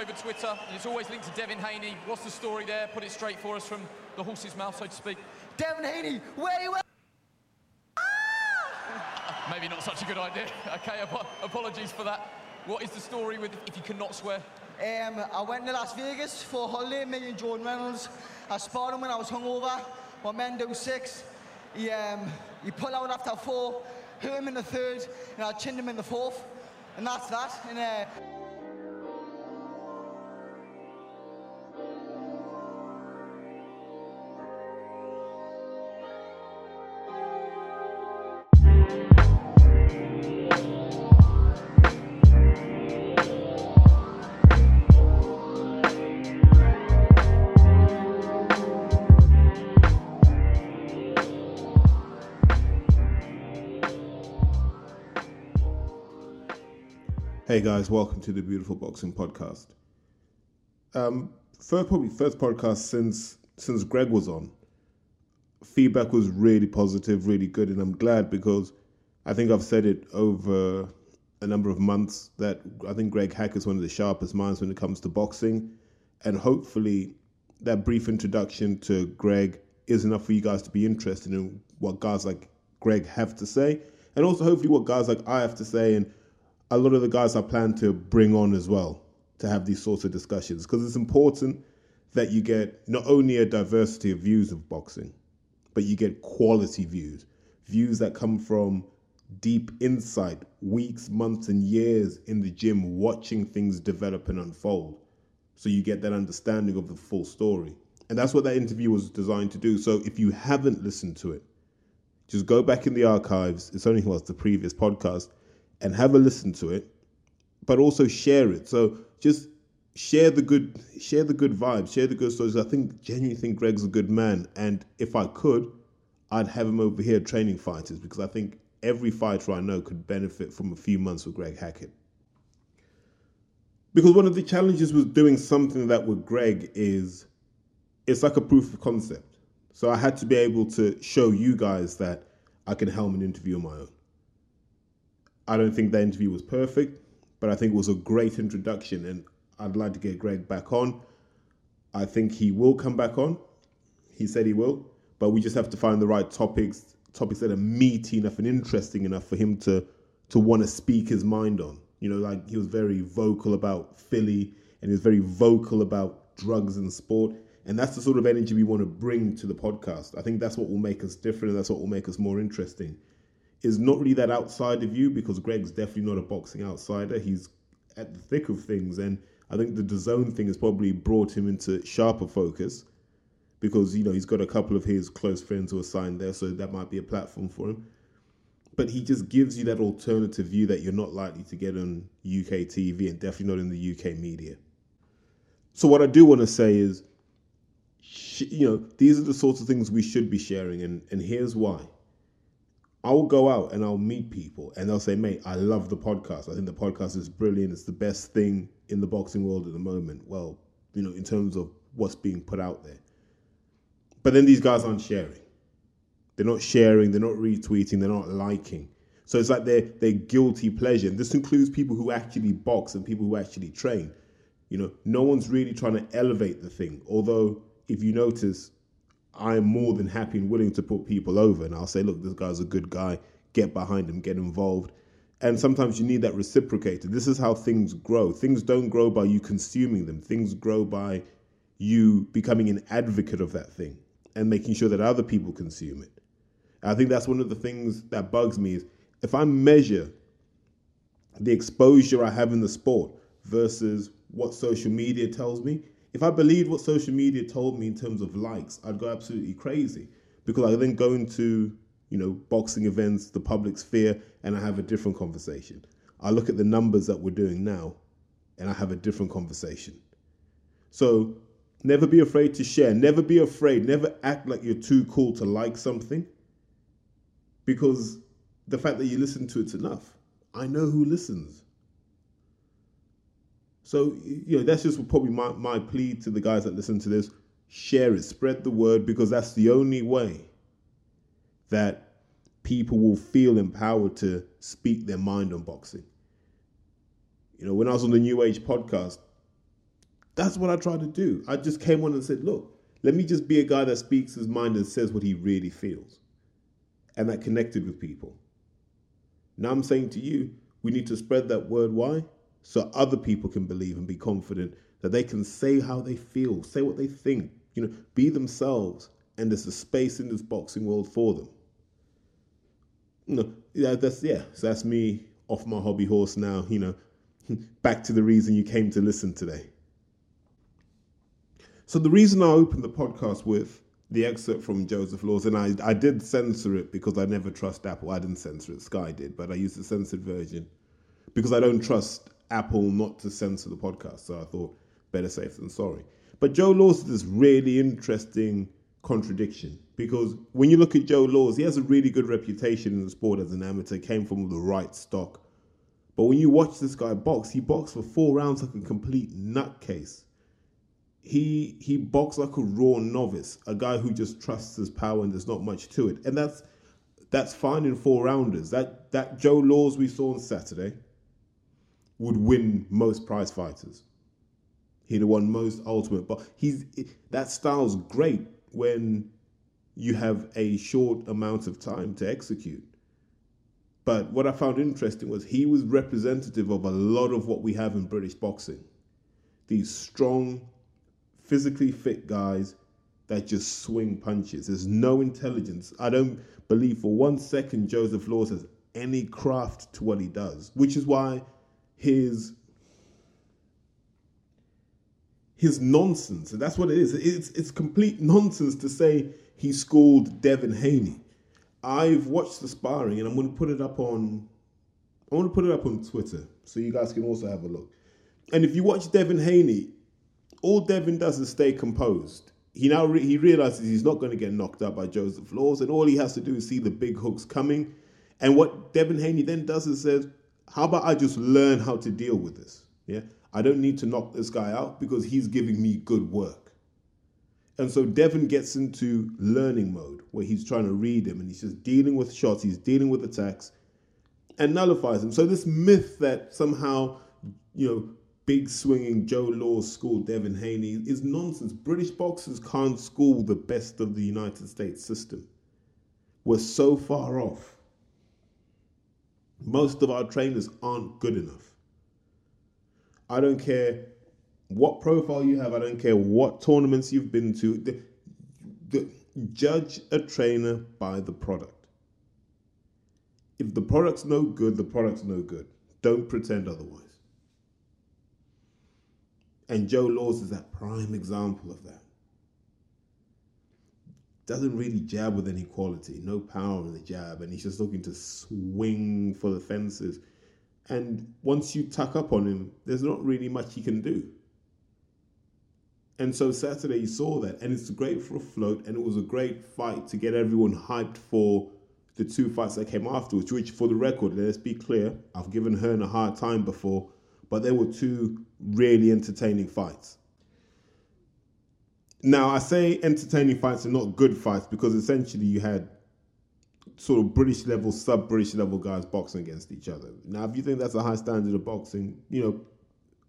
over Twitter, and it's always linked to Devin Haney. What's the story there? Put it straight for us from the horse's mouth, so to speak. Devin Haney, where you at? Maybe not such a good idea. Okay, ap- apologies for that. What is the story with if you cannot swear? Um, I went to Las Vegas for a holiday, me and Jordan Reynolds. I spotted him when I was hungover. My man do six. He, um, he pulled out after four, hit him in the third, and I chinned him in the fourth. And that's that. And uh, Hey guys, welcome to the Beautiful Boxing Podcast. Um, first, probably first podcast since since Greg was on. Feedback was really positive, really good, and I'm glad because I think I've said it over a number of months that I think Greg Hack is one of the sharpest minds when it comes to boxing, and hopefully that brief introduction to Greg is enough for you guys to be interested in what guys like Greg have to say, and also hopefully what guys like I have to say and a lot of the guys I plan to bring on as well to have these sorts of discussions because it's important that you get not only a diversity of views of boxing, but you get quality views, views that come from deep insight, weeks, months, and years in the gym watching things develop and unfold. So you get that understanding of the full story. And that's what that interview was designed to do. So if you haven't listened to it, just go back in the archives. It's only was the previous podcast and have a listen to it, but also share it. So just share the good, share the good vibes, share the good stories. I think genuinely think Greg's a good man, and if I could, I'd have him over here training fighters because I think every fighter I know could benefit from a few months with Greg Hackett. Because one of the challenges with doing something that with Greg is it's like a proof of concept. So I had to be able to show you guys that I can helm an interview on my own. I don't think that interview was perfect, but I think it was a great introduction, and I'd like to get Greg back on. I think he will come back on. He said he will, but we just have to find the right topics, topics that are meaty enough and interesting enough for him to to want to speak his mind on. You know, like he was very vocal about Philly, and he was very vocal about drugs and sport. And that's the sort of energy we want to bring to the podcast. I think that's what will make us different, and that's what will make us more interesting is not really that outsider view because Greg's definitely not a boxing outsider. He's at the thick of things, and I think the DAZN thing has probably brought him into sharper focus because you know he's got a couple of his close friends who are signed there, so that might be a platform for him. But he just gives you that alternative view that you're not likely to get on UK TV and definitely not in the UK media. So what I do want to say is, you know, these are the sorts of things we should be sharing, and and here's why. I will go out and I'll meet people and they'll say, mate, I love the podcast. I think the podcast is brilliant. It's the best thing in the boxing world at the moment. Well, you know, in terms of what's being put out there. But then these guys aren't sharing. They're not sharing, they're not retweeting, they're not liking. So it's like their their guilty pleasure. And this includes people who actually box and people who actually train. You know, no one's really trying to elevate the thing. Although, if you notice, I'm more than happy and willing to put people over. And I'll say, look, this guy's a good guy. Get behind him, get involved. And sometimes you need that reciprocated. This is how things grow. Things don't grow by you consuming them, things grow by you becoming an advocate of that thing and making sure that other people consume it. I think that's one of the things that bugs me is if I measure the exposure I have in the sport versus what social media tells me, if I believed what social media told me in terms of likes, I'd go absolutely crazy because I then go into you know boxing events, the public sphere, and I have a different conversation. I look at the numbers that we're doing now, and I have a different conversation. So never be afraid to share. Never be afraid. Never act like you're too cool to like something because the fact that you listen to it's enough. I know who listens. So, you know, that's just probably my, my plea to the guys that listen to this. Share it, spread the word, because that's the only way that people will feel empowered to speak their mind on boxing. You know, when I was on the New Age podcast, That's what I tried to do. I just came on and said, look, let me just be a guy that speaks his mind and says what he really feels. And that connected with people. Now I'm saying to you, we need to spread that word. Why? So other people can believe and be confident that they can say how they feel, say what they think, you know, be themselves. And there's a space in this boxing world for them. You know, yeah, that's yeah. So that's me off my hobby horse now. You know, back to the reason you came to listen today. So the reason I opened the podcast with the excerpt from Joseph Laws, and I, I did censor it because I never trust Apple. I didn't censor it, Sky did, but I used the censored version because I don't trust Apple not to censor the podcast. So I thought better safe than sorry. But Joe Laws is this really interesting contradiction because when you look at Joe Laws, he has a really good reputation in the sport as an amateur, came from the right stock. But when you watch this guy box, he boxed for four rounds like a complete nutcase he he boxed like a raw novice, a guy who just trusts his power and there's not much to it. And that's that's fine in four rounders. That that Joe Laws we saw on Saturday would win most prize fighters. He'd have won most ultimate, but he's that style's great when you have a short amount of time to execute. But what I found interesting was he was representative of a lot of what we have in British boxing. These strong, physically fit guys that just swing punches. There's no intelligence. I don't believe for one second Joseph Laws has any craft to what he does, which is why his his nonsense, and that's what it is. It's it's complete nonsense to say he schooled Devin Haney. I've watched the sparring, and I'm going to put it up on. I want to put it up on Twitter so you guys can also have a look. And if you watch Devin Haney, all Devin does is stay composed. He now re- he realizes he's not going to get knocked out by Joseph Laws, and all he has to do is see the big hooks coming. And what Devin Haney then does is says, "How about I just learn how to deal with this? Yeah, I don't need to knock this guy out because he's giving me good work." And so Devin gets into learning mode where he's trying to read him and he's just dealing with shots, he's dealing with attacks, and nullifies him. So this myth that somehow you know big swinging Joe Law school Devin Haney is nonsense. British boxers can't school the best of the United States system. We're so far off. Most of our trainers aren't good enough. I don't care what profile you have, I don't care what tournaments you've been to. The, the, judge a trainer by the product. If the product's no good, the product's no good. Don't pretend otherwise. And Joe Laws is that prime example of that. Doesn't really jab with any quality, no power in the jab, and he's just looking to swing for the fences. And once you tuck up on him, there's not really much he can do. And so Saturday you saw that, and it's great for a float, and it was a great fight to get everyone hyped for the two fights that came afterwards. Which, for the record, let's be clear, I've given Hearn a hard time before but there were two really entertaining fights. Now, I say entertaining fights are not good fights because essentially you had sort of British level, sub British level guys boxing against each other. Now, if you think that's a high standard of boxing, you know,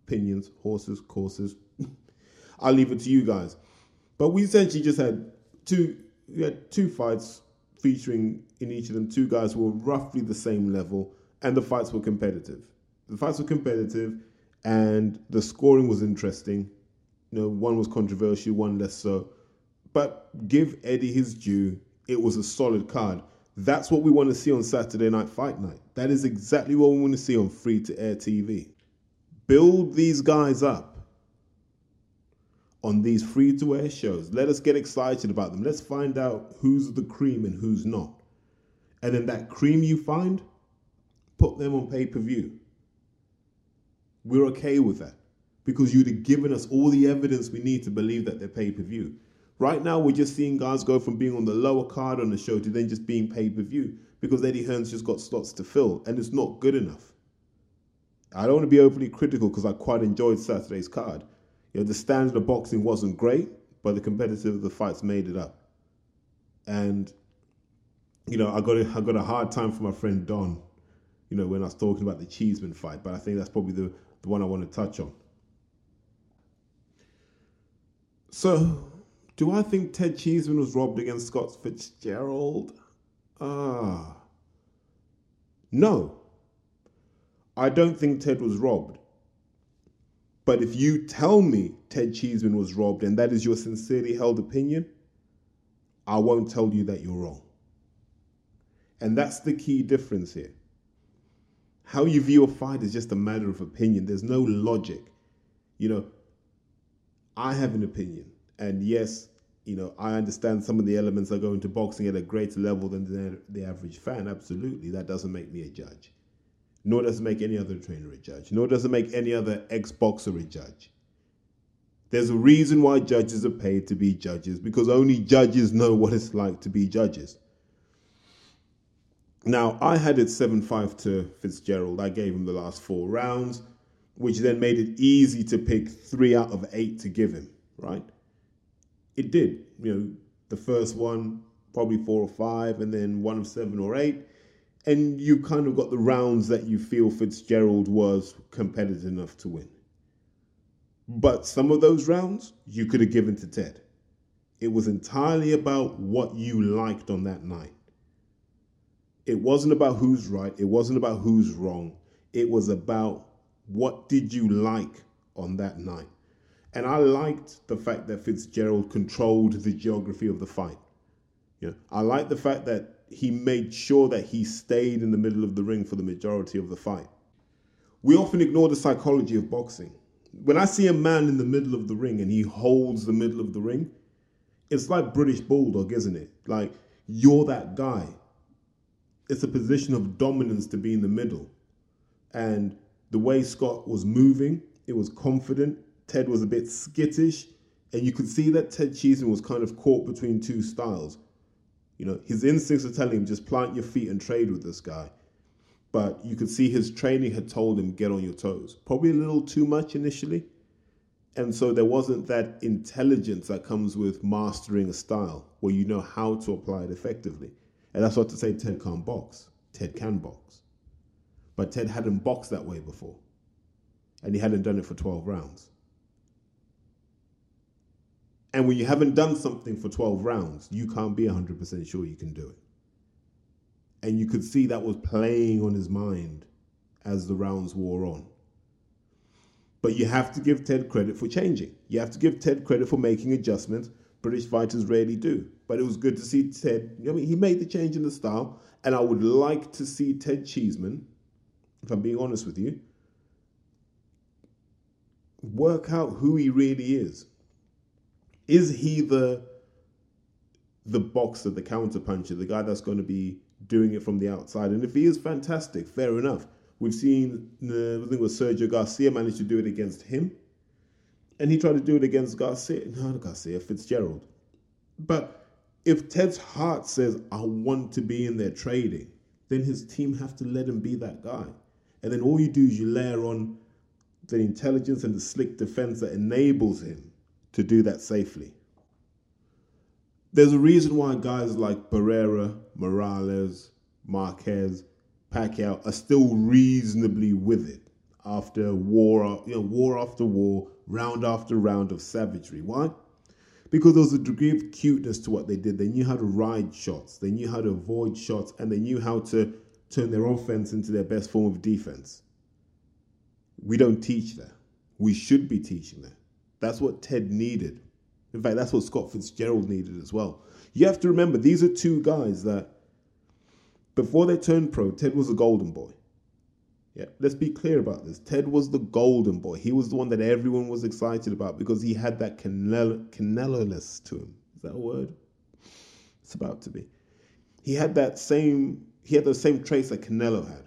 opinions, horses, courses, I'll leave it to you guys. But we essentially just had two, we had two fights featuring in each of them two guys who were roughly the same level, and the fights were competitive the fights were competitive and the scoring was interesting. You know, one was controversial, one less so. But give Eddie his due. It was a solid card. That's what we want to see on Saturday Night Fight Night. That is exactly what we want to see on free to air TV. Build these guys up on these free to air shows. Let us get excited about them. Let's find out who's the cream and who's not. And then that cream you find, put them on pay per view. We're okay with that because you'd have given us all the evidence we need to believe that they're pay per view. Right now, we're just seeing guys go from being on the lower card on the show to then just being pay per view because Eddie Hearn's just got slots to fill and it's not good enough. I don't want to be overly critical because I quite enjoyed Saturday's card. You know, the standard of boxing wasn't great, but the competitive of the fights made it up. And you know, I got a, I got a hard time for my friend Don, you know, when I was talking about the Cheeseman fight, but I think that's probably the the one I want to touch on. So, do I think Ted Cheeseman was robbed against Scott Fitzgerald? Ah. No. I don't think Ted was robbed. But if you tell me Ted Cheeseman was robbed and that is your sincerely held opinion, I won't tell you that you're wrong. And that's the key difference here. How you view a fight is just a matter of opinion. There's no logic. You know, I have an opinion. And yes, you know, I understand some of the elements that go into boxing at a greater level than the, the average fan. Absolutely. That doesn't make me a judge. Nor does it make any other trainer a judge. Nor does it make any other ex boxer a judge. There's a reason why judges are paid to be judges because only judges know what it's like to be judges. Now, I had it 7 5 to Fitzgerald. I gave him the last four rounds, which then made it easy to pick three out of eight to give him, right? It did. You know, the first one, probably four or five, and then one of seven or eight. And you kind of got the rounds that you feel Fitzgerald was competitive enough to win. But some of those rounds you could have given to Ted. It was entirely about what you liked on that night. It wasn't about who's right, it wasn't about who's wrong. It was about what did you like on that night. And I liked the fact that Fitzgerald controlled the geography of the fight. Yeah, I liked the fact that he made sure that he stayed in the middle of the ring for the majority of the fight. We often ignore the psychology of boxing when I see a man in the middle of the ring and he holds the middle of the ring, it's like British Bulldog, isn't it? Like you're that guy. It's a position of dominance to be in the middle. And the way Scott was moving, it was confident. Ted was a bit skittish. And you could see that Ted Cheeseman was kind of caught between two styles. You know, his instincts are telling him just plant your feet and trade with this guy but you could see his training had told him get on your toes. Probably a little too much initially. And so there wasn't that intelligence that comes with mastering a style where you know how to apply it effectively. And that's not to say Ted can't box. Ted can box. But Ted hadn't boxed that way before. And he hadn't done it for 12 rounds. And when you haven't done something for 12 rounds, you can't be 100% sure you can do it. And you could see that was playing on his mind as the rounds wore on. But you have to give Ted credit for changing. You have to give Ted credit for making adjustments. British fighters rarely do. But it was good to see Ted. I mean, he made the change in the style. And I would like to see Ted Cheeseman, if I'm being honest with you, work out who he really is. Is he the the boxer, the counter puncher, the guy that's going to be doing it from the outside. And if he is fantastic, fair enough. We've seen, uh, I think was Sergio Garcia managed to do it against him. And he tried to do it against Garcia, no, Garcia, Fitzgerald. But if Ted's heart says, I want to be in there trading, then his team have to let him be that guy. And then all you do is you layer on the intelligence and the slick defense that enables him to do that safely there's a reason why guys like Barrera, Morales, Marquez, Pacquiao are still reasonably with it after war, you know, war after war, round after round of savagery. Why? Because there was a degree of cuteness to what they did. They knew how to ride shots, they knew how to avoid shots, and they knew how to turn their offense into their best form of defense. We don't teach that. We should be teaching that. That's what Ted needed. In fact, that's what Scott Fitzgerald needed as well. You have to remember, these are two guys that, before they turned pro, Ted was a golden boy. Yeah, let's be clear about this. Ted was the golden boy. He was the one that everyone was excited about because he had that Canelo, Canelo-ness to him. Is that a word? It's about to be. He had that same, he had those same traits that Canelo had.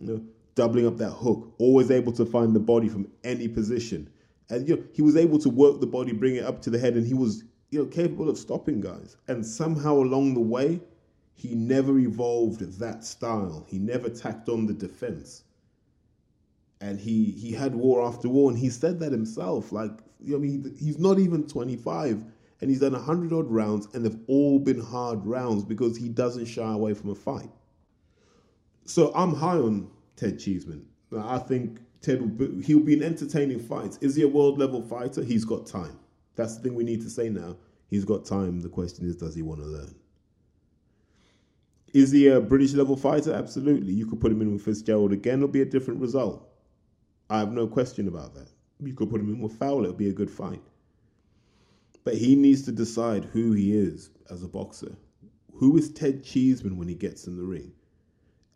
You know, doubling up that hook, always able to find the body from any position and you know, he was able to work the body, bring it up to the head, and he was you know capable of stopping guys. And somehow along the way, he never evolved that style. He never tacked on the defense. And he he had war after war, and he said that himself. Like you know, mean, he's not even 25, and he's done 100 odd rounds, and they've all been hard rounds because he doesn't shy away from a fight. So I'm high on Ted Cheeseman. I think Ted will be, he'll be an entertaining fight. Is he a world level fighter? He's got time. That's the thing we need to say now. He's got time. The question is, does he want to learn? Is he a British level fighter? Absolutely. You could put him in with Fitzgerald again, it'll be a different result. I have no question about that. You could put him in with Fowler, it'll be a good fight. But he needs to decide who he is as a boxer. Who is Ted Cheeseman when he gets in the ring?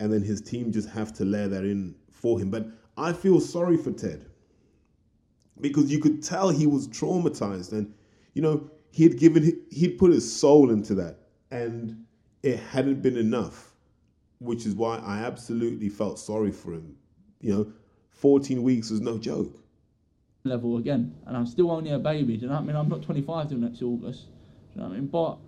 And then his team just have to layer that in for him. But I feel sorry for Ted because you could tell he was traumatized and, you know, he had given, he'd put his soul into that. And it hadn't been enough, which is why I absolutely felt sorry for him. You know, 14 weeks was no joke. Level again, and I'm still only a baby. Do you know what I mean? I'm not 25 till next August. Do you know what I mean? But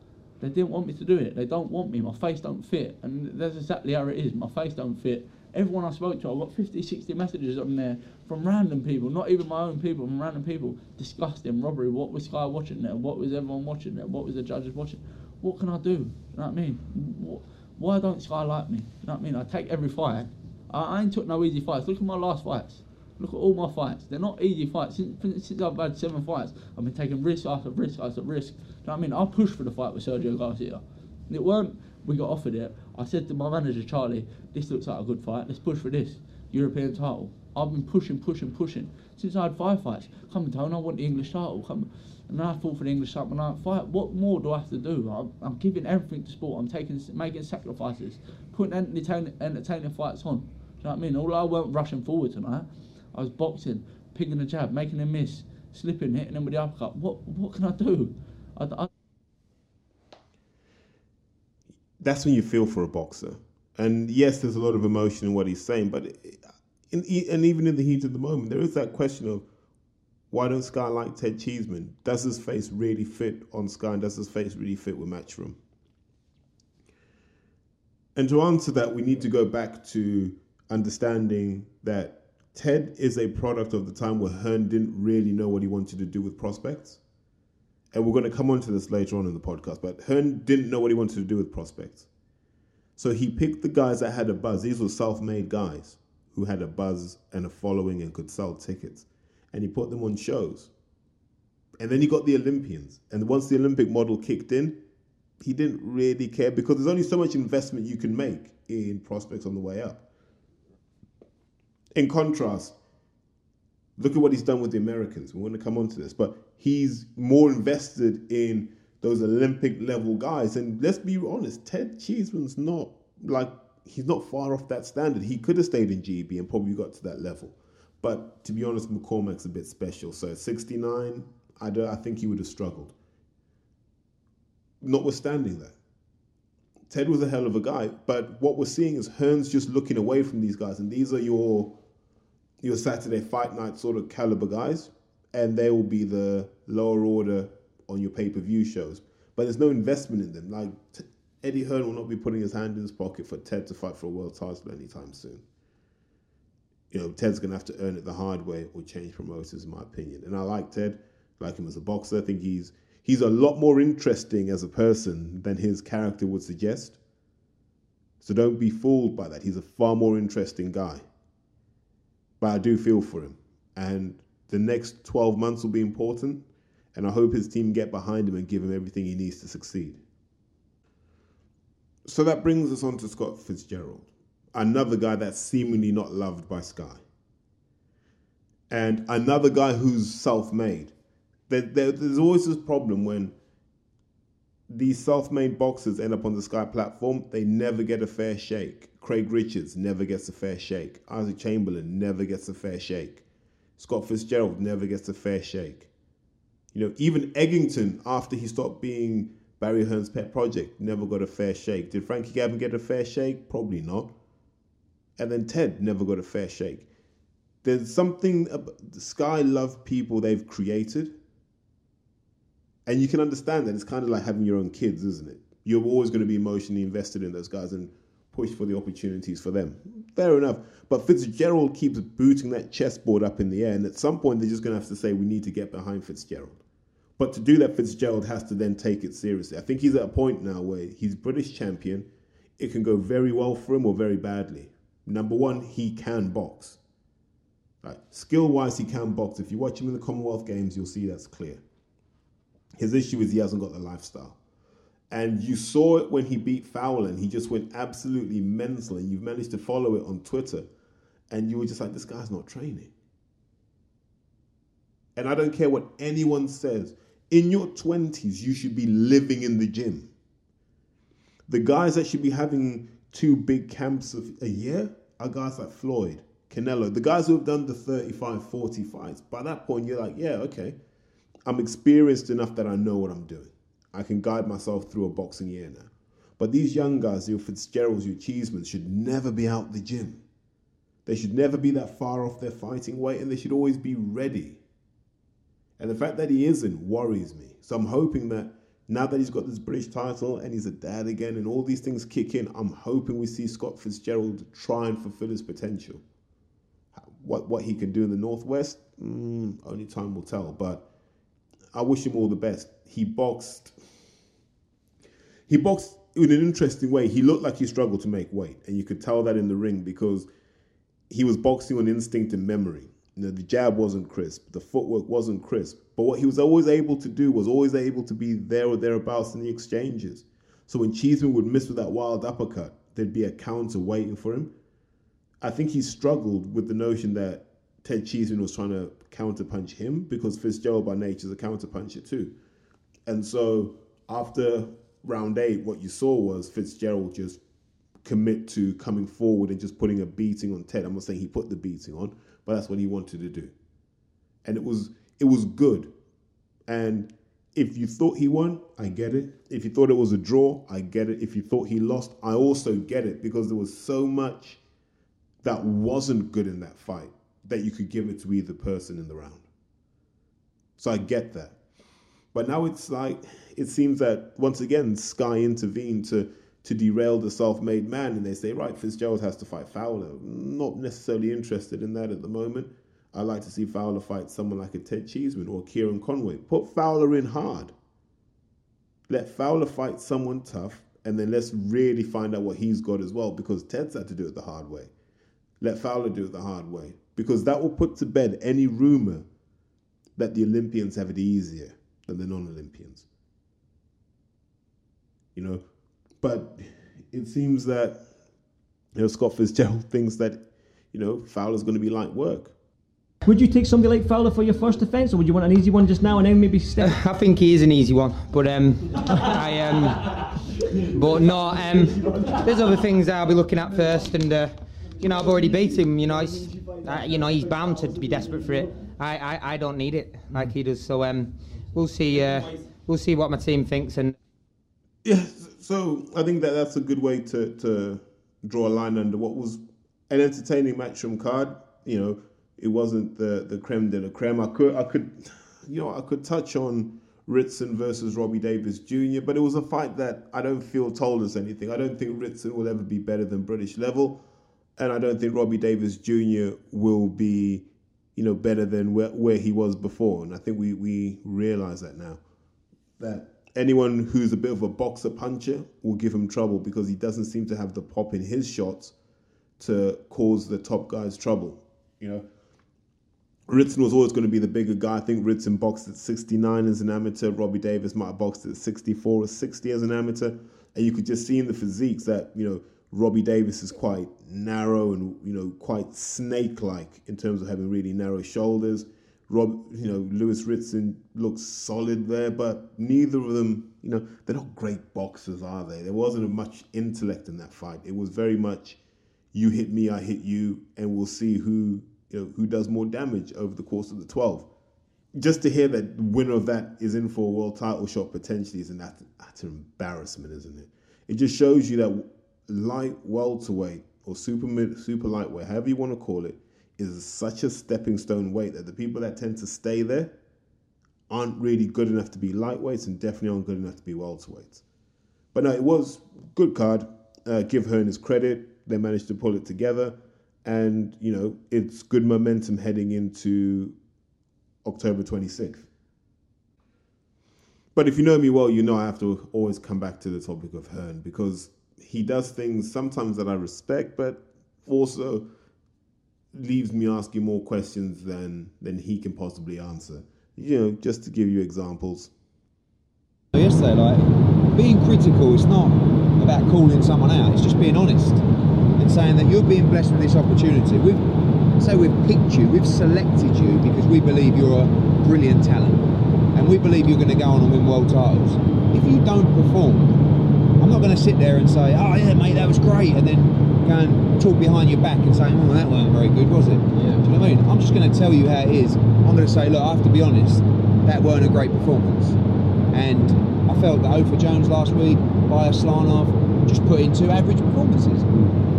they didn't want me to do it. They don't want me. My face don't fit, and that's exactly how it is. My face don't fit. Everyone I spoke to, I got 50, 60 messages on there from random people, not even my own people, from random people. Disgusting robbery. What was Sky watching there? What was everyone watching there? What was the judges watching? What can I do? You know what I mean? What, why don't Sky like me? You know what I mean? I take every fight. I, I ain't took no easy fights. Look at my last fights. Look at all my fights. They're not easy fights. Since, since I've had seven fights, I've been taking risk after risk after risk. You know what I mean? I pushed for the fight with Sergio Garcia. And it weren't, we got offered it. I said to my manager, Charlie, this looks like a good fight. Let's push for this. European title. I've been pushing, pushing, pushing. Since I had five fights. Come Tone, I want the English title. Come and I fought for the English title and I fight. What more do I have to do? I'm, I'm giving everything to sport. I'm taking, making sacrifices, putting entertaining, entertaining fights on. Do you know what I mean? All I weren't rushing forward tonight. I was boxing, picking a jab, making a miss, slipping, hitting him with the uppercut. What what can I do? I, I... That's when you feel for a boxer. And yes, there's a lot of emotion in what he's saying, but in, and even in the heat of the moment, there is that question of why don't Sky like Ted Cheeseman? Does his face really fit on Sky and does his face really fit with Matchroom? And to answer that, we need to go back to understanding that Ted is a product of the time where Hearn didn't really know what he wanted to do with prospects. And we're going to come on to this later on in the podcast, but Hearn didn't know what he wanted to do with prospects. So he picked the guys that had a buzz. These were self made guys who had a buzz and a following and could sell tickets and he put them on shows. And then he got the Olympians. And once the Olympic model kicked in, he didn't really care because there's only so much investment you can make in prospects on the way up. In contrast, look at what he's done with the Americans. We're going to come on to this, but he's more invested in those Olympic level guys. And let's be honest, Ted Cheeseman's not like he's not far off that standard. He could have stayed in GB and probably got to that level. But to be honest, McCormack's a bit special. So at 69, I, don't, I think he would have struggled. Notwithstanding that, Ted was a hell of a guy. But what we're seeing is Hearn's just looking away from these guys. And these are your, your Saturday fight night sort of caliber guys. And they will be the lower order on your pay per view shows. But there's no investment in them. Like Eddie Hearn will not be putting his hand in his pocket for Ted to fight for a world title anytime soon you know, Ted's to have to earn it the hard way or change promoters, in my opinion. And I like Ted, like him as a boxer. I think he's he's a lot more interesting as a person than his character would suggest. So don't be fooled by that. He's a far more interesting guy. But I do feel for him. And the next 12 months will be important. And I hope his team get behind him and give him everything he needs to succeed. So that brings us on to Scott Fitzgerald another guy that's seemingly not loved by Sky. And another guy who's self made. There, there, there's always this problem when these self made boxers end up on the Sky platform, they never get a fair shake. Craig Richards never gets a fair shake. Isaac Chamberlain never gets a fair shake. Scott Fitzgerald never gets a fair shake. You know, even Eggington, after he stopped being Barry Hearn's pet project, never got a fair shake. Did Frankie Gavin get a fair shake? Probably not. And then Ted never got a fair shake. There's something Sky love people they've created. And you can understand that it's kind of like having your own kids, isn't it? You're always going to be emotionally invested in those guys and push for the opportunities for them. Fair enough. But Fitzgerald keeps booting that chessboard up in the air, and at some point they're just going to have to say, we need to get behind Fitzgerald. But to do that, Fitzgerald has to then take it seriously. I think he's at a point now where he's British champion. It can go very well for him or very badly. Number one, he can box. Right. Skill wise, he can box. If you watch him in the Commonwealth Games, you'll see that's clear. His issue is he hasn't got the lifestyle. And you saw it when he beat Fowler and he just went absolutely mental. And you've managed to follow it on Twitter. And you were just like, this guy's not training. And I don't care what anyone says. In your 20s, you should be living in the gym. The guys that should be having two big camps of a year are guys like Floyd, Canelo, the guys who have done the 35, 40 fights. By that point, you're like, yeah, okay. I'm experienced enough that I know what I'm doing. I can guide myself through a boxing year now. But these young guys, your Fitzgeralds, your Cheesemans, should never be out the gym. They should never be that far off their fighting weight and they should always be ready. And the fact that he isn't worries me. So I'm hoping that now that he's got this British title and he's a dad again and all these things kick in, I'm hoping we see Scott Fitzgerald try and fulfill his potential. What, what he can do in the Northwest, mm, only time will tell. But I wish him all the best. He boxed. He boxed in an interesting way. He looked like he struggled to make weight, and you could tell that in the ring because he was boxing on instinct and memory. You know, the jab wasn't crisp, the footwork wasn't crisp. But what he was always able to do was always able to be there or thereabouts in the exchanges. So when Cheeseman would miss with that wild uppercut, there'd be a counter waiting for him. I think he struggled with the notion that Ted Cheeseman was trying to counterpunch him because Fitzgerald by nature is a counterpuncher too. And so after round eight, what you saw was Fitzgerald just commit to coming forward and just putting a beating on Ted. I'm not saying he put the beating on, but that's what he wanted to do. And it was it was good. And if you thought he won, I get it. If you thought it was a draw, I get it. If you thought he lost, I also get it because there was so much that wasn't good in that fight that you could give it to either person in the round. So I get that. But now it's like it seems that once again Sky intervened to to derail the self-made man, and they say, right, Fitzgerald has to fight Fowler. Not necessarily interested in that at the moment. I like to see Fowler fight someone like a Ted Cheeseman or Kieran Conway. Put Fowler in hard. Let Fowler fight someone tough, and then let's really find out what he's got as well, because Ted's had to do it the hard way. Let Fowler do it the hard way, because that will put to bed any rumor that the Olympians have it easier than the non-Olympians. You know, but it seems that you know Scott Fitzgerald thinks that you know Fowler's going to be light work. Would you take somebody like Fowler for your first defence, or would you want an easy one just now and then maybe step? I think he is an easy one, but um, I um, but no, um, there's other things that I'll be looking at first, and uh, you know I've already beat him. You know, he's, uh, you know he's bound to be desperate for it. I, I, I don't need it like he does. So um, we'll see. Uh, we'll see what my team thinks, and yeah. So I think that that's a good way to to draw a line under what was an entertaining Matchroom card. You know, it wasn't the the creme de la creme. I could I could, you know, I could touch on Ritson versus Robbie Davies Jr., but it was a fight that I don't feel told us anything. I don't think Ritson will ever be better than British level, and I don't think Robbie Davies Jr. will be, you know, better than where, where he was before. And I think we we realize that now. That anyone who's a bit of a boxer puncher will give him trouble because he doesn't seem to have the pop in his shots to cause the top guys trouble. You know, Ritson was always going to be the bigger guy. I think Ritson boxed at 69 as an amateur. Robbie Davies might have boxed at 64 or 60 as an amateur. And you could just see in the physiques that, you know, Robbie Davies is quite narrow and, you know, quite snake like in terms of having really narrow shoulders. Rob, you know, Lewis Ritson looks solid there, but neither of them, you know, they're not great boxers, are they? There wasn't much intellect in that fight. It was very much, you hit me, I hit you, and we'll see who, you know, who does more damage over the course of the twelve. Just to hear that the winner of that is in for a world title shot potentially is an utter, an embarrassment, isn't it? It just shows you that light welterweight or super mid, super lightweight, however you want to call it, is such a stepping stone weight that the people that tend to stay there aren't really good enough to be lightweights and definitely aren't good enough to be welterweights. But no, it was good card. Uh, give Hearn his credit. They managed to pull it together, and you know it's good momentum heading into October 26th. But if you know me well, you know I have to always come back to the topic of Hearn because he does things sometimes that I respect, but also leaves me asking more questions than than he can possibly answer. You know, just to give you examples, yesterday, like being critical it's not about calling someone out, it's just being honest and saying that you're being blessed with this opportunity. We've say we've picked you, we've selected you because we believe you're a brilliant talent and we believe you're going to go on and win world titles. If you don't perform, I'm not going to sit there and say, oh yeah, mate, that was great, and then go and talk behind your back and say, oh, that weren't very good, was it? Yeah. Do you know what I mean? I'm just going to tell you how it is. I'm going to say, look, I have to be honest, that weren't a great performance. And I felt that Otha Jones last week, by a Slanov, just put in two average performances.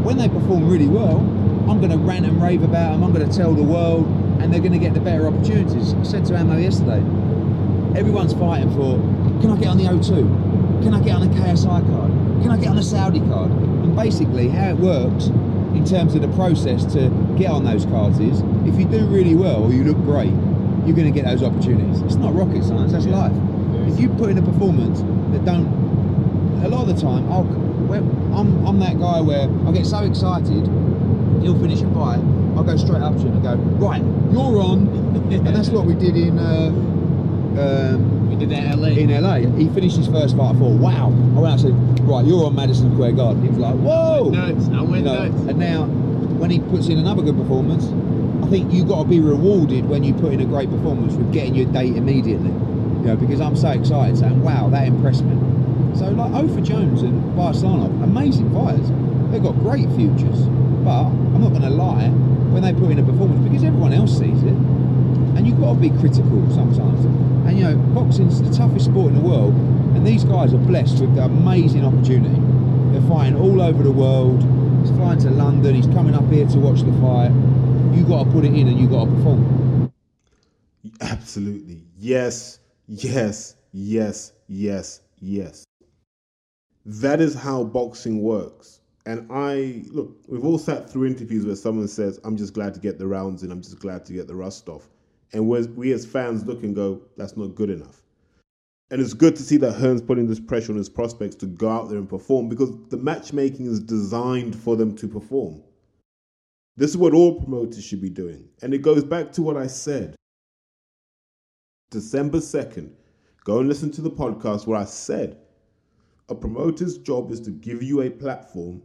When they perform really well, I'm going to rant and rave about them, I'm going to tell the world, and they're going to get the better opportunities. I said to Ammo yesterday, everyone's fighting for, can I get on the O2? Can I get on the KSI card? Can I get on the Saudi card? And basically how it works in terms of the process to get on those cards is, if you do really well or you look great, you're going to get those opportunities. It's not rocket science, that's life. If you put in a performance that don't, a lot of the time, I'll, I'm, I'm that guy where I get so excited he'll finish a fight, I'll go straight up to him and go, right, you're on. and that's what we did in. Uh, um, we did that in LA. In LA, he finished his first fight. I thought, wow. I went out and said, right, you're on Madison Square Garden. He was like, whoa. I nuts. I went you know, nuts. And now, when he puts in another good performance, I think you've got to be rewarded when you put in a great performance with getting your date immediately. You know, because I'm so excited, saying, wow, that impressed me. So, like Otha Jones and Barslanov, amazing fighters. They've got great futures. But I'm not going to lie, when they put in a performance, because everyone else sees it, and you've got to be critical sometimes. And you know, boxing's the toughest sport in the world, and these guys are blessed with the amazing opportunity. They're fighting all over the world. He's flying to London. He's coming up here to watch the fight. You got to put it in, and you got to perform. Absolutely, yes, yes, yes, yes, yes. That is how boxing works. And I look, we've all sat through interviews where someone says, "I'm just glad to get the rounds in. I'm just glad to get the rust off," and we as fans look and go, "That's not good enough." And it's good to see that Hearn's putting this pressure on his prospects to go out there and perform because the matchmaking is designed for them to perform. This is what all promoters should be doing. And it goes back to what I said. December 2nd, go and listen to the podcast where I said a promoter's job is to give you a platform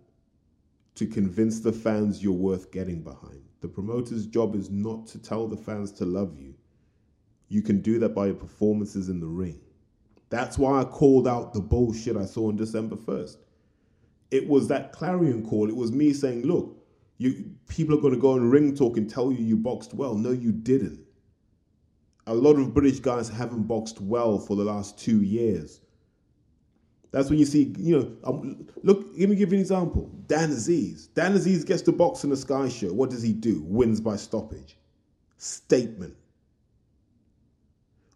to convince the fans you're worth getting behind. The promoter's job is not to tell the fans to love you. You can do that by your performances in the ring. That's why I called out the bullshit I saw on December 1st. It was that clarion call. It was me saying, look, you people are going to go on ring talk and tell you you boxed well. No, you didn't. A lot of British guys haven't boxed well for the last two years. That's when you see, you know, um, look, let me give you an example. Dan Azeez. Dan Azeez gets to box in the Sky Show. What does he do? Wins by stoppage. Statement.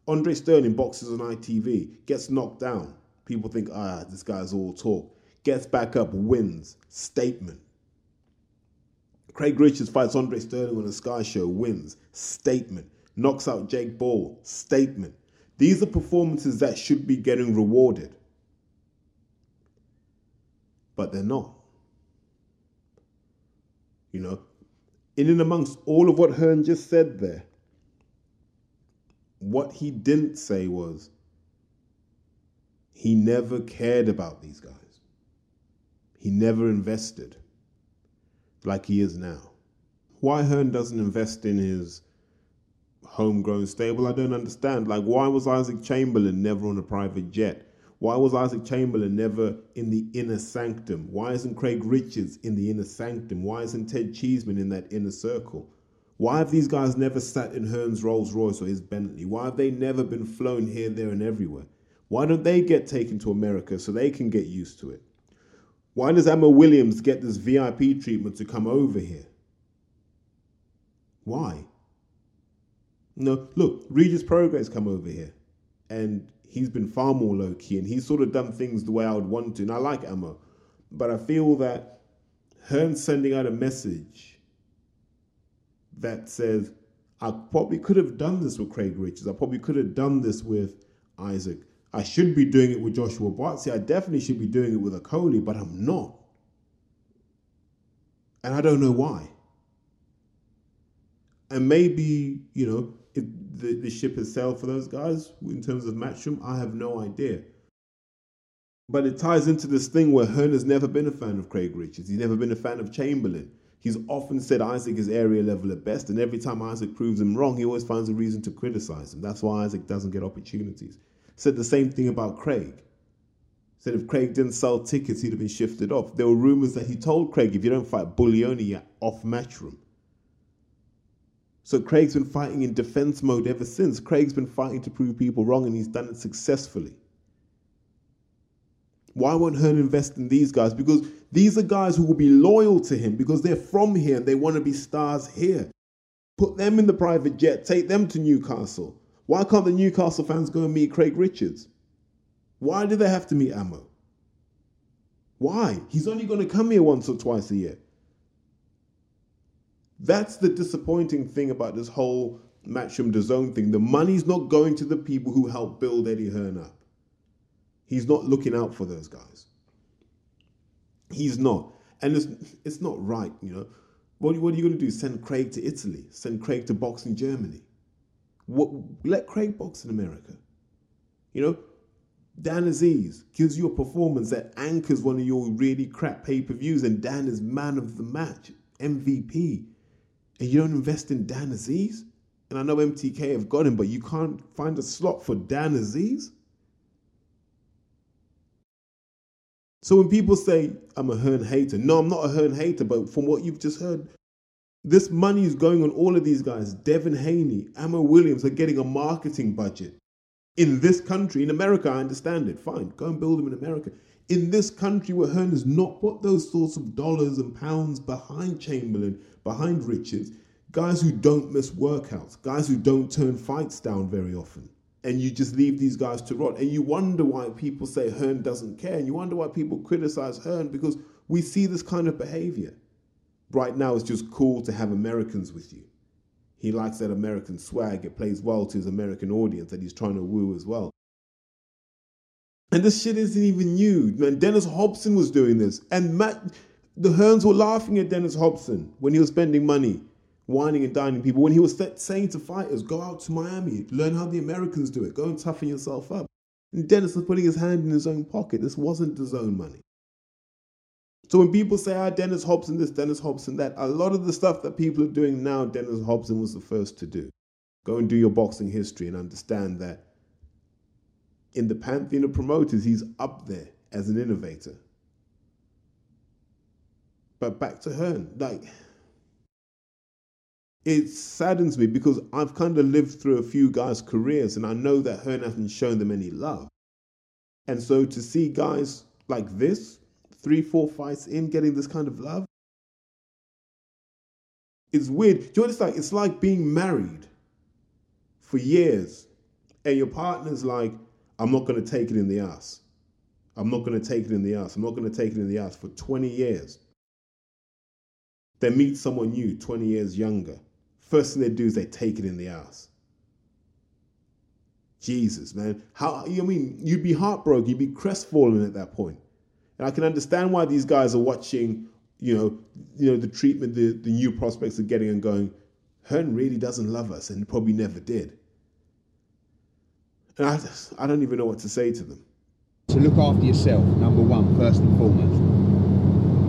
Andre Sterling boxes on ITV, gets knocked down. People think, ah, this guy's all talk. Gets back up, wins. Statement. Craig Richards fights Andre Sterling on the Sky Show, wins. Statement. Knocks out Jake Ball. Statement. These are performances that should be getting rewarded but they're not. You know, in and amongst all of what Hearn just said there, what he didn't say was he never cared about these guys. He never invested like he is now. Why Hearn doesn't invest in his homegrown stable, I don't understand. Like, why was Isaac Chamberlain never on a private jet? Why was Isaac Chamberlain never in the inner sanctum? Why isn't Craig Richards in the inner sanctum? Why isn't Ted Cheeseman in that inner circle? Why have these guys never sat in Hearn's Rolls Royce or his Bentley? Why have they never been flown here, there, and everywhere? Why don't they get taken to America so they can get used to it? Why does Ammo Williams get this VIP treatment to come over here? Why? No, look, Regis Prograis come over here, and he's been far more low key and he's sort of done things the way I would want to. And I like Ammo, but I feel that Hearn sending out a message that says, I probably could have done this with Craig Richards. I probably could have done this with Isaac. I should be doing it with Joshua Buatsi. I definitely should be doing it with Okolie, but I'm not. And I don't know why. And maybe, you know, the, the ship has sailed for those guys in terms of matchroom, I have no idea. But it ties into this thing where Hearn has never been a fan of Craig Richards. He's never been a fan of Chamberlain. He's often said Isaac is area level at best, and every time Isaac proves him wrong, he always finds a reason to criticize him. That's why Isaac doesn't get opportunities. Said the same thing about Craig. Said if Craig didn't sell tickets, he'd have been shifted off. There were rumors that he told Craig, if you don't fight Buglioni, you're off matchroom. So Craig's been fighting in defense mode ever since. Craig's been fighting to prove people wrong, and he's done it successfully. Why won't Hearn invest in these guys? Because these are guys who will be loyal to him because they're from here and they want to be stars here. Put them in the private jet, take them to Newcastle. Why can't the Newcastle fans go and meet Craig Richards? Why do they have to meet Ammo? Why? He's only going to come here once or twice a year. That's the disappointing thing about this whole Matchroom DAZN thing. The money's not going to the people who helped build Eddie Hearn up. He's not looking out for those guys. He's not. And it's, it's not right, you know. What, what are you going to do? Send Craig to Italy? Send Craig to box in Germany? What, let Craig box in America. You know, Dan Azeez gives you a performance that anchors one of your really crap pay per views, and Dan is man of the match, MVP. And you don't invest in Dan Azeez? And I know MTK have got him, but you can't find a slot for Dan Azeez? So when people say I'm a Hearn hater, no, I'm not a Hearn hater, but from what you've just heard, this money is going on all of these guys. Devin Haney, Ammo Williams are getting a marketing budget. In this country, in America, I understand it. Fine, go and build them in America. In this country where Hearn has not put those sorts of dollars and pounds behind Chamberlain, behind Richards, guys who don't miss workouts, guys who don't turn fights down very often and you just leave these guys to rot. And you wonder why people say Hearn doesn't care. And you wonder why people criticize Hearn because we see this kind of behavior. Right now, it's just cool to have Americans with you. He likes that American swag. It plays well to his American audience that he's trying to woo as well. And this shit isn't even new. Man, Dennis Hobson was doing this. And Matt, the Hearns were laughing at Dennis Hobson when he was spending money wining and dining people when he was saying to fighters, go out to Miami, learn how the Americans do it, go and toughen yourself up. And Dennis was putting his hand in his own pocket. This wasn't his own money. So when people say, ah, Dennis Hobson this, Dennis Hobson that, a lot of the stuff that people are doing now, Dennis Hobson was the first to do. Go and do your boxing history and understand that in the pantheon of promoters, he's up there as an innovator. But back to Hearn, like it saddens me because I've kind of lived through a few guys' careers and I know that Hearn hasn't shown them any love. And so to see guys like this, three, four fights in, getting this kind of love, it's weird. Do you like? It's like being married for years and your partner's like, I'm not going to take it in the ass. I'm not going to take it in the ass. I'm not going to take it in the ass for 20 years. Then meet someone new, 20 years younger First thing they do is they take it in the ass. Jesus, man. How I mean, you'd be heartbroken, you'd be crestfallen at that point. And I can understand why these guys are watching, you know, you know, the treatment the, the new prospects are getting and going, Hearn really doesn't love us and probably never did. And I just, I don't even know what to say to them. To look after yourself, number one, first and foremost.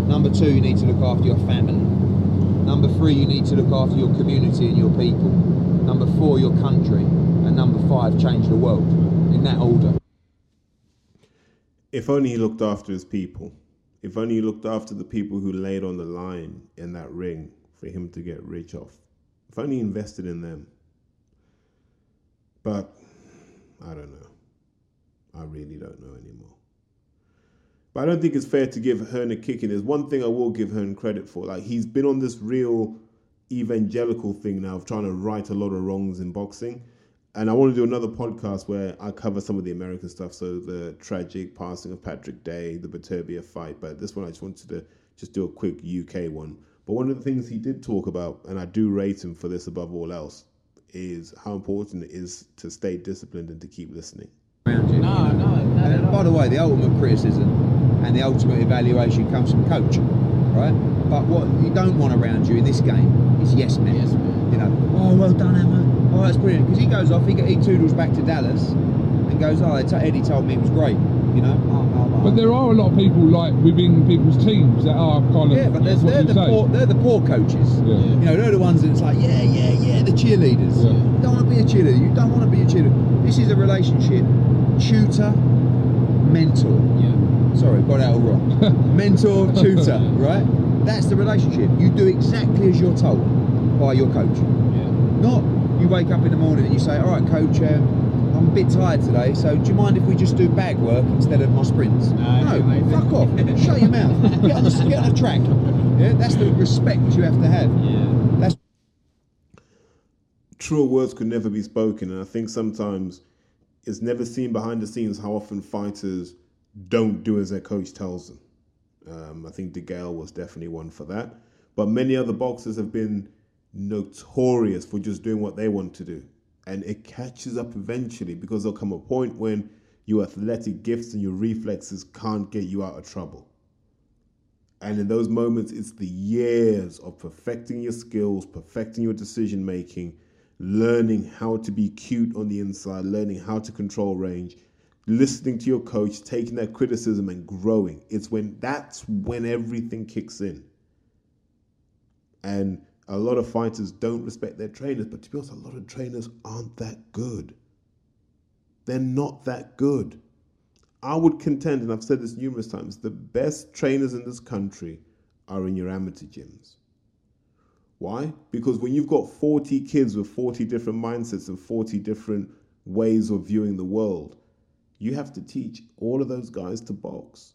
Number two, you need to look after your family. Number three, you need to look after your community and your people. Number four, your country. And number five, change the world. In that order. If only he looked after his people. If only he looked after the people who laid on the line in that ring for him to get rich off. If only he invested in them. But I don't know. I really don't know anymore. But I don't think it's fair to give Hearn a kick in. There's one thing I will give Hearn credit for. Like he's been on this real evangelical thing now of trying to right a lot of wrongs in boxing. And I want to do another podcast where I cover some of the American stuff. So the tragic passing of Patrick Day, the Beterbiev fight. But this one I just wanted to just do a quick UK one. But one of the things he did talk about, and I do rate him for this above all else, is how important it is to stay disciplined and to keep listening. No, no, no. And by the way, the ultimate criticism and the ultimate evaluation comes from coach, right? But what you don't want around you in this game is yes men. Yes, man. You know, oh well done, Ammo. Oh, that's brilliant because he goes off, he, he toodles back to Dallas and goes, oh, Eddie told me it was great. You know. Oh, oh, oh. But there are a lot of people like within people's teams that are kind of. Yeah, but there's, what they're the say. poor, they're the poor coaches. Yeah. You know, they're the ones that that's like, yeah, yeah, yeah, the cheerleaders. Yeah. You don't want to be a cheerleader. You don't want to be a cheerleader. This is a relationship. Tutor, mentor. Yeah. Sorry, got that all wrong. mentor, tutor, right? That's the relationship. You do exactly as you're told by your coach. Yeah. Not you wake up in the morning and you say, all right, coach, um, I'm a bit tired today, so do you mind if we just do bag work instead of my sprints? No, no fuck off. Shut your mouth. Get on, the, get on the track. Yeah, that's the respect you have to have. Yeah. Truer words could never be spoken. And I think sometimes it's never seen behind the scenes how often fighters don't do as their coach tells them. Um, I think DeGale was definitely one for that. But many other boxers have been notorious for just doing what they want to do. And it catches up eventually because there'll come a point when your athletic gifts and your reflexes can't get you out of trouble. And in those moments, it's the years of perfecting your skills, perfecting your decision making, learning how to be cute on the inside, learning how to control range, listening to your coach, taking that criticism and growing. It's when that's when everything kicks in. And a lot of fighters don't respect their trainers, but to be honest, a lot of trainers aren't that good. They're not that good. I would contend, and I've said this numerous times, the best trainers in this country are in your amateur gyms. Why? Because when you've got 40 kids with 40 different mindsets and 40 different ways of viewing the world, you have to teach all of those guys to box.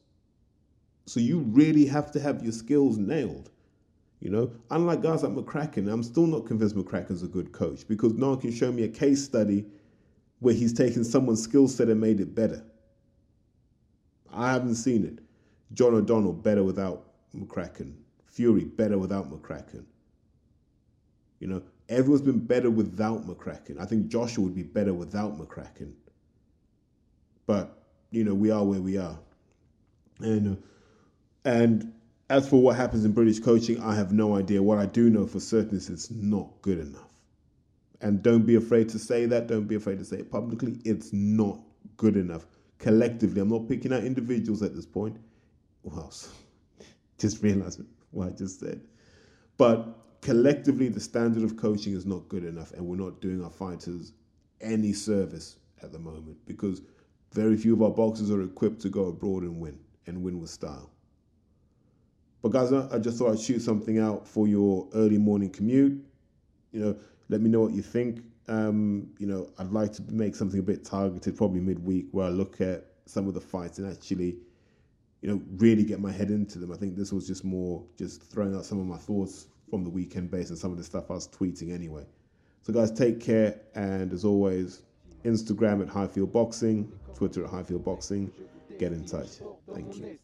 So you really have to have your skills nailed. You know, unlike guys like McCracken, I'm still not convinced McCracken's a good coach because no one can show me a case study where he's taken someone's skill set and made it better. I haven't seen it. John O'Donnell better without McCracken. Fury better without McCracken. You know, everyone's been better without McCracken. I think Joshua would be better without McCracken. But you know, we are where we are. And and as for what happens in British coaching, I have no idea. What I do know for certain is it's not good enough. And don't be afraid to say that. Don't be afraid to say it publicly. It's not good enough. Collectively, I'm not picking out individuals at this point. Well, just realize what I just said. But collectively, the standard of coaching is not good enough, and we're not doing our fighters any service at the moment because very few of our boxers are equipped to go abroad and win and win with style. But guys, I just thought I'd shoot something out for your early morning commute. You know, let me know what you think. Um, you know, I'd like to make something a bit targeted, probably midweek, where I look at some of the fights and actually, you know, really get my head into them. I think this was just more just throwing out some of my thoughts from the weekend based on some of the stuff I was tweeting anyway. So guys, take care, and as always, Instagram at Highfield Boxing, Twitter at Highfield Boxing. Get in touch. Thank you.